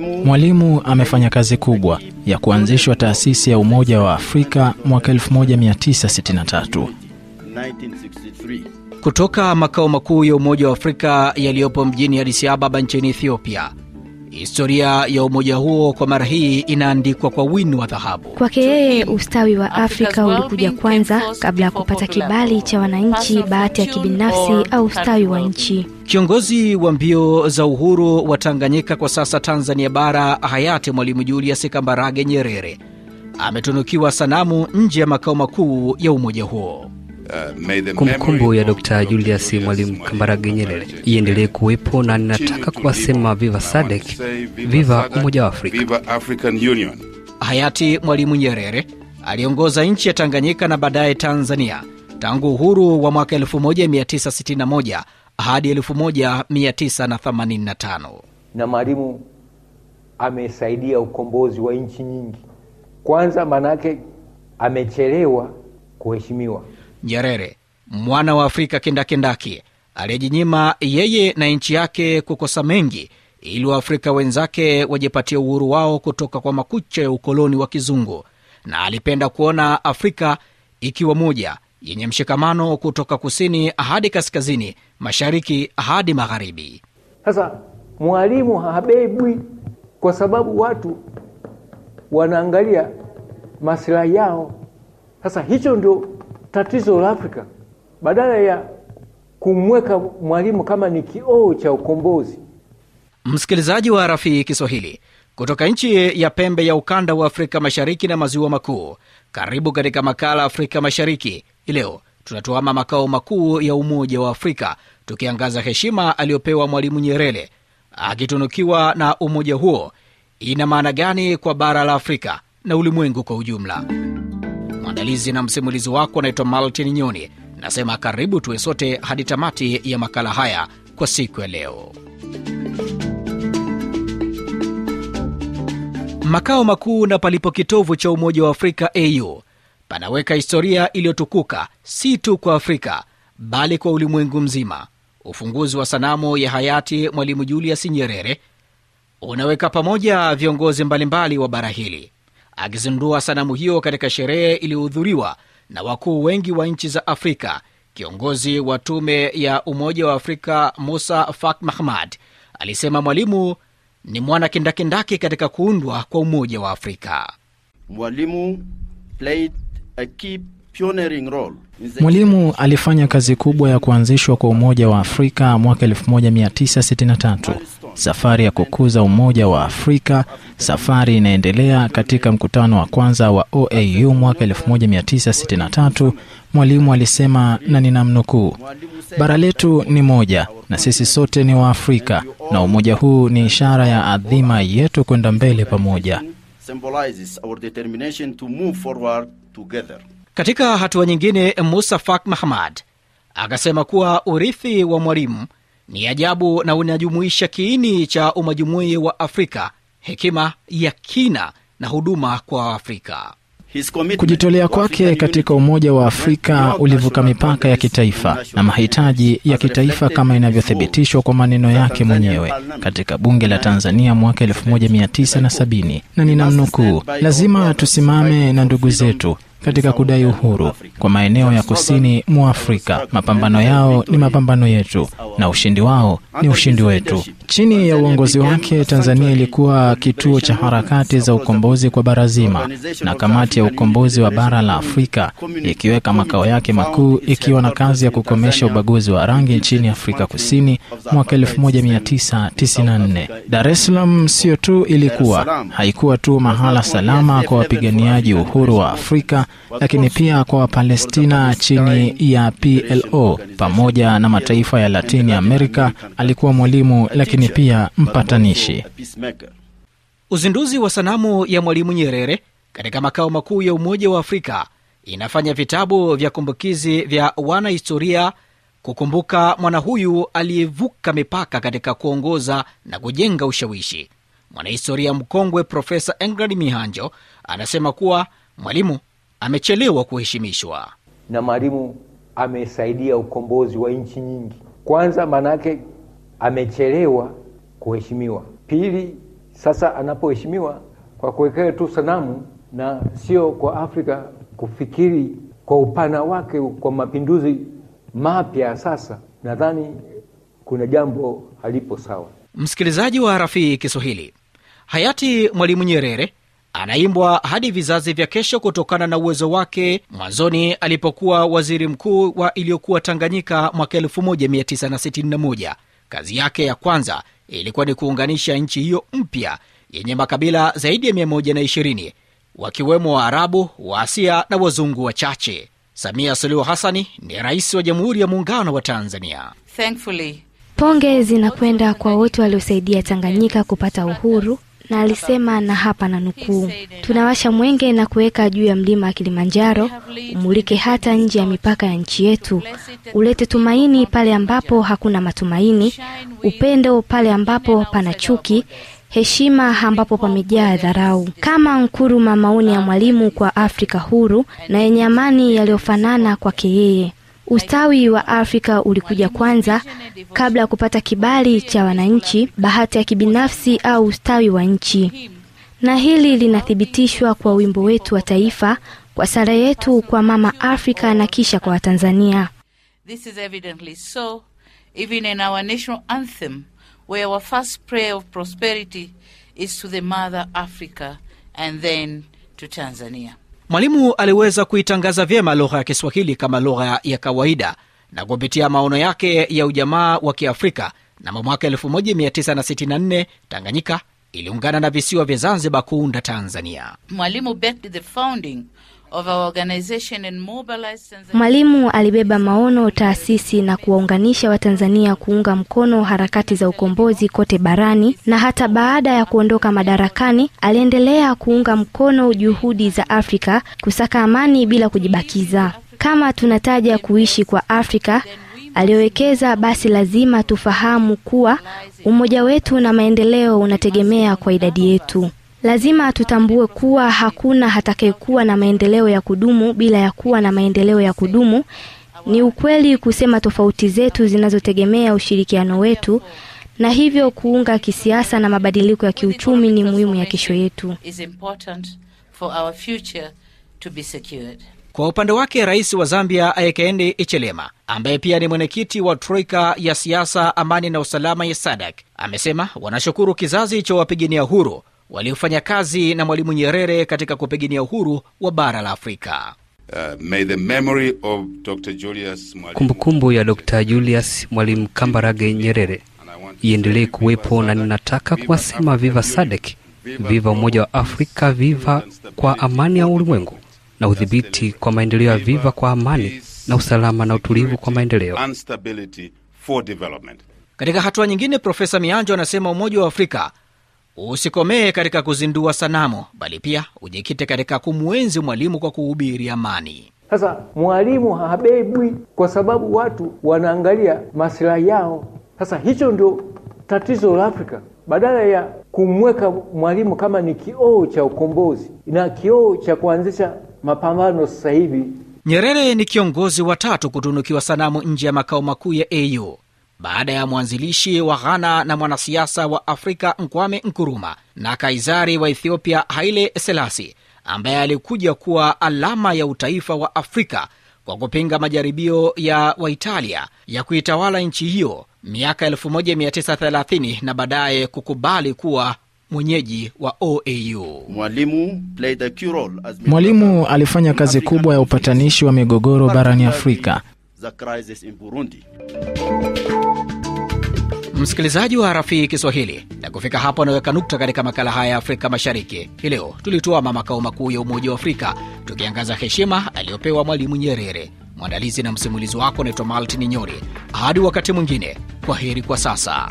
Mwalimu amefanya kazi kubwa ya kuanzishwa taasisi ya Umoja wa Afrika mwaka 1963. Kutoka makao makuu ya Umoja wa Afrika yaliyopo mjini Addis Ababa nchini Ethiopia, historia ya umoja huo kwa mara hii inaandikwa kwa wino wa dhahabu. Kwake yeye ustawi wa Afrika ulikuja kwanza kabla ya kupata kibali cha wananchi, bahati ya kibinafsi au ustawi wa nchi. Kiongozi wa mbio za uhuru wa Tanganyika kwa sasa Tanzania Bara, hayati Mwalimu Julius Kambarage Nyerere ametunukiwa sanamu nje ya makao makuu ya umoja huo. Kumbukumbu ya Dkt. Julius Mwalimu Kambarage Nyerere iendelee kuwepo, na ninataka kuwasema viva SADC, viva Umoja wa Afrika. Hayati Mwalimu Nyerere aliongoza nchi ya Tanganyika na baadaye Tanzania tangu uhuru wa mwaka 1961 hadi 1985. na Mwalimu amesaidia ukombozi wa nchi nyingi. Kwanza maanake amechelewa kuheshimiwa. Nyerere, mwana wa Afrika kindakindaki, aliyejinyima yeye na nchi yake kukosa mengi ili Waafrika wenzake wajipatie uhuru wao kutoka kwa makucha ya ukoloni wa kizungu, na alipenda kuona Afrika ikiwa moja yenye mshikamano kutoka kusini hadi kaskazini, mashariki hadi magharibi. Sasa Mwalimu habebwi kwa sababu watu wanaangalia maslahi yao. Sasa hicho ndio tatizo la Afrika, badala ya kumweka Mwalimu kama ni kioo cha ukombozi. Msikilizaji wa Rafii Kiswahili kutoka nchi ya pembe ya ukanda wa Afrika Mashariki na maziwa makuu, karibu katika makala Afrika Mashariki. Leo tunatuama makao makuu ya Umoja wa Afrika, tukiangaza heshima aliyopewa Mwalimu Nyerere akitunukiwa na umoja huo. Ina maana gani kwa bara la Afrika na ulimwengu kwa ujumla? Mwandalizi na msimulizi wako anaitwa Maltin Nyoni. Nasema karibu tuwe sote hadi tamati ya makala haya kwa siku ya leo. Makao makuu na palipo kitovu cha Umoja wa Afrika AU panaweka historia iliyotukuka si tu kwa Afrika bali kwa ulimwengu mzima. Ufunguzi wa sanamu ya hayati Mwalimu Julius Nyerere unaweka pamoja viongozi mbalimbali wa bara hili. Akizindua sanamu hiyo katika sherehe iliyohudhuriwa na wakuu wengi wa nchi za Afrika, kiongozi wa tume ya Umoja wa Afrika Musa Faki Mahamat alisema Mwalimu ni mwana kindakindaki katika kuundwa kwa Umoja wa Afrika. Mwalimu played a key pioneering role Mwalimu alifanya kazi kubwa ya kuanzishwa kwa Umoja wa Afrika mwaka 1963. Safari ya kukuza Umoja wa Afrika, safari inaendelea. Katika mkutano wa kwanza wa OAU mwaka 1963, Mwalimu alisema na ninamnukuu, bara letu ni moja na sisi sote ni Waafrika, na umoja huu ni ishara ya adhima yetu kwenda mbele pamoja. symbolizes our determination to move forward together. Katika hatua nyingine, Musa Fak Mahamad akasema kuwa urithi wa Mwalimu ni ajabu na unajumuisha kiini cha umajumui wa Afrika, hekima ya kina na huduma kwa Waafrika. Kujitolea kwake katika Umoja wa Afrika ulivuka mipaka ya kitaifa na mahitaji ya kitaifa kama inavyothibitishwa kwa maneno yake mwenyewe katika bunge la Tanzania mwaka 1970, na ninamnukuu, lazima tusimame na ndugu zetu katika kudai uhuru kwa maeneo ya kusini mwa Afrika. Mapambano yao ni mapambano yetu na ushindi wao ni ushindi wetu. Chini ya uongozi wake, Tanzania ilikuwa kituo cha harakati za ukombozi kwa bara zima, na kamati ya ukombozi wa bara la Afrika ikiweka makao yake makuu, ikiwa na kazi ya kukomesha ubaguzi wa rangi nchini Afrika Kusini mwaka 1994. Dar es Salaam sio tu ilikuwa, haikuwa tu mahala salama kwa wapiganiaji uhuru wa Afrika, lakini pia kwa Wapalestina chini ya PLO pamoja na mataifa ya Latini Amerika. Alikuwa mwalimu lakini pia mpatanishi. Uzinduzi wa sanamu ya Mwalimu Nyerere katika makao makuu ya Umoja wa Afrika inafanya vitabu vya kumbukizi vya wanahistoria kukumbuka mwana huyu aliyevuka mipaka katika kuongoza na kujenga ushawishi. Mwanahistoria mkongwe Profesa England Mihanjo anasema kuwa Mwalimu amechelewa kuheshimishwa. na Mwalimu amesaidia ukombozi wa nchi nyingi. Kwanza maanake amechelewa kuheshimiwa. Pili, Sasa anapoheshimiwa kwa kuwekea tu sanamu na sio kwa Afrika kufikiri kwa upana wake kwa mapinduzi mapya, sasa nadhani kuna jambo halipo sawa. Msikilizaji wa Rafii Kiswahili, hayati Mwalimu Nyerere anaimbwa hadi vizazi vya kesho kutokana na uwezo wake mwanzoni alipokuwa waziri mkuu wa iliyokuwa Tanganyika mwaka 1961. Kazi yake ya kwanza ilikuwa ni kuunganisha nchi hiyo mpya yenye makabila zaidi ya 120 wakiwemo Waarabu, Waasia na wazungu wachache. Samia Suluhu Hassani ni rais wa Jamhuri ya Muungano wa Tanzania. Thankfully, Ponge zinakwenda kwa wote waliosaidia Tanganyika kupata uhuru, na alisema, na hapa na nukuu, tunawasha mwenge na kuweka juu ya mlima wa Kilimanjaro, umulike hata nje ya mipaka ya nchi yetu, ulete tumaini pale ambapo hakuna matumaini, upendo pale ambapo pana chuki, heshima ambapo pamejaa dharau. Kama Nkuruma, maoni ya Mwalimu kwa Afrika huru na yenye amani yaliyofanana kwake yeye. Ustawi wa Afrika ulikuja kwanza kabla ya kupata kibali cha wananchi, bahati ya kibinafsi au ustawi wa nchi. Na hili linathibitishwa kwa wimbo wetu wa taifa, kwa sala yetu kwa Mama Afrika na kisha kwa Watanzania. this is evidently so, even in our national anthem, where our first prayer of prosperity is to the Mother Africa and then to Tanzania. Mwalimu aliweza kuitangaza vyema lugha ya Kiswahili kama lugha ya kawaida na kupitia maono yake ya ujamaa wa Kiafrika. namo mwaka 1964 Tanganyika iliungana na visiwa vya Zanzibar kuunda Tanzania. Mwalimu backed the founding of our organization and Tanzania. Mwalimu alibeba maono, taasisi na kuwaunganisha Watanzania kuunga mkono harakati za ukombozi kote barani, na hata baada ya kuondoka madarakani aliendelea kuunga mkono juhudi za Afrika kusaka amani bila kujibakiza. Kama tunataja kuishi kwa Afrika aliyowekeza, basi lazima tufahamu kuwa umoja wetu na maendeleo unategemea kwa idadi yetu. Lazima tutambue kuwa hakuna atakayekuwa na maendeleo ya kudumu bila ya kuwa na maendeleo ya kudumu. Ni ukweli kusema tofauti zetu zinazotegemea ushirikiano wetu, na hivyo kuunga kisiasa na mabadiliko ya kiuchumi ni muhimu ya kesho yetu. Kwa upande wake, rais wa Zambia Hakainde Hichilema, ambaye pia ni mwenyekiti wa troika ya siasa, amani na usalama ya SADC, amesema wanashukuru kizazi cha wapigania uhuru waliofanya kazi na Mwalimu Nyerere katika kupigania uhuru wa bara la Afrika. Uh, may the memory of Dr. Julius Mwalimu Kumbukumbu ya Dr. Julius Mwalimu Kambarage Nyerere iendelee kuwepo, na ninataka kuwasema viva SADC, viva Umoja wa Afrika, viva kwa amani ya ulimwengu na udhibiti kwa maendeleo ya viva kwa amani na usalama na utulivu kwa maendeleo. Katika hatua nyingine, Profesa Mianjo anasema Umoja wa Afrika usikomee katika kuzindua sanamu, bali pia ujikite katika kumwenzi Mwalimu kwa kuhubiri amani. Sasa mwalimu habebwi kwa sababu watu wanaangalia masilahi yao. Sasa hicho ndio tatizo la Afrika. Badala ya kumweka mwalimu kama ni kioo cha ukombozi na kioo cha kuanzisha mapambano sasa hivi, Nyerere ni kiongozi wa tatu kutunukiwa sanamu nje ya makao makuu ya AU. Baada ya mwanzilishi wa Ghana na mwanasiasa wa Afrika Nkwame Nkuruma na Kaisari wa Ethiopia Haile Selassie ambaye alikuja kuwa alama ya utaifa wa Afrika kwa kupinga majaribio ya Waitalia ya kuitawala nchi hiyo miaka 1930 na baadaye kukubali kuwa mwenyeji wa OAU. Mwalimu played a key role as Mwalimu alifanya kazi kubwa ya upatanishi wa migogoro barani Afrika. the crisis in Burundi. Msikilizaji wa Rafii Kiswahili, na kufika hapo anaweka nukta katika makala haya ya Afrika Mashariki. Hii leo tulituama makao makuu ya Umoja wa Afrika tukiangaza heshima aliyopewa Mwalimu Nyerere. Mwandalizi na msimulizi wako naitwa Maltini Nyori. Hadi wakati mwingine, kwa heri kwa sasa.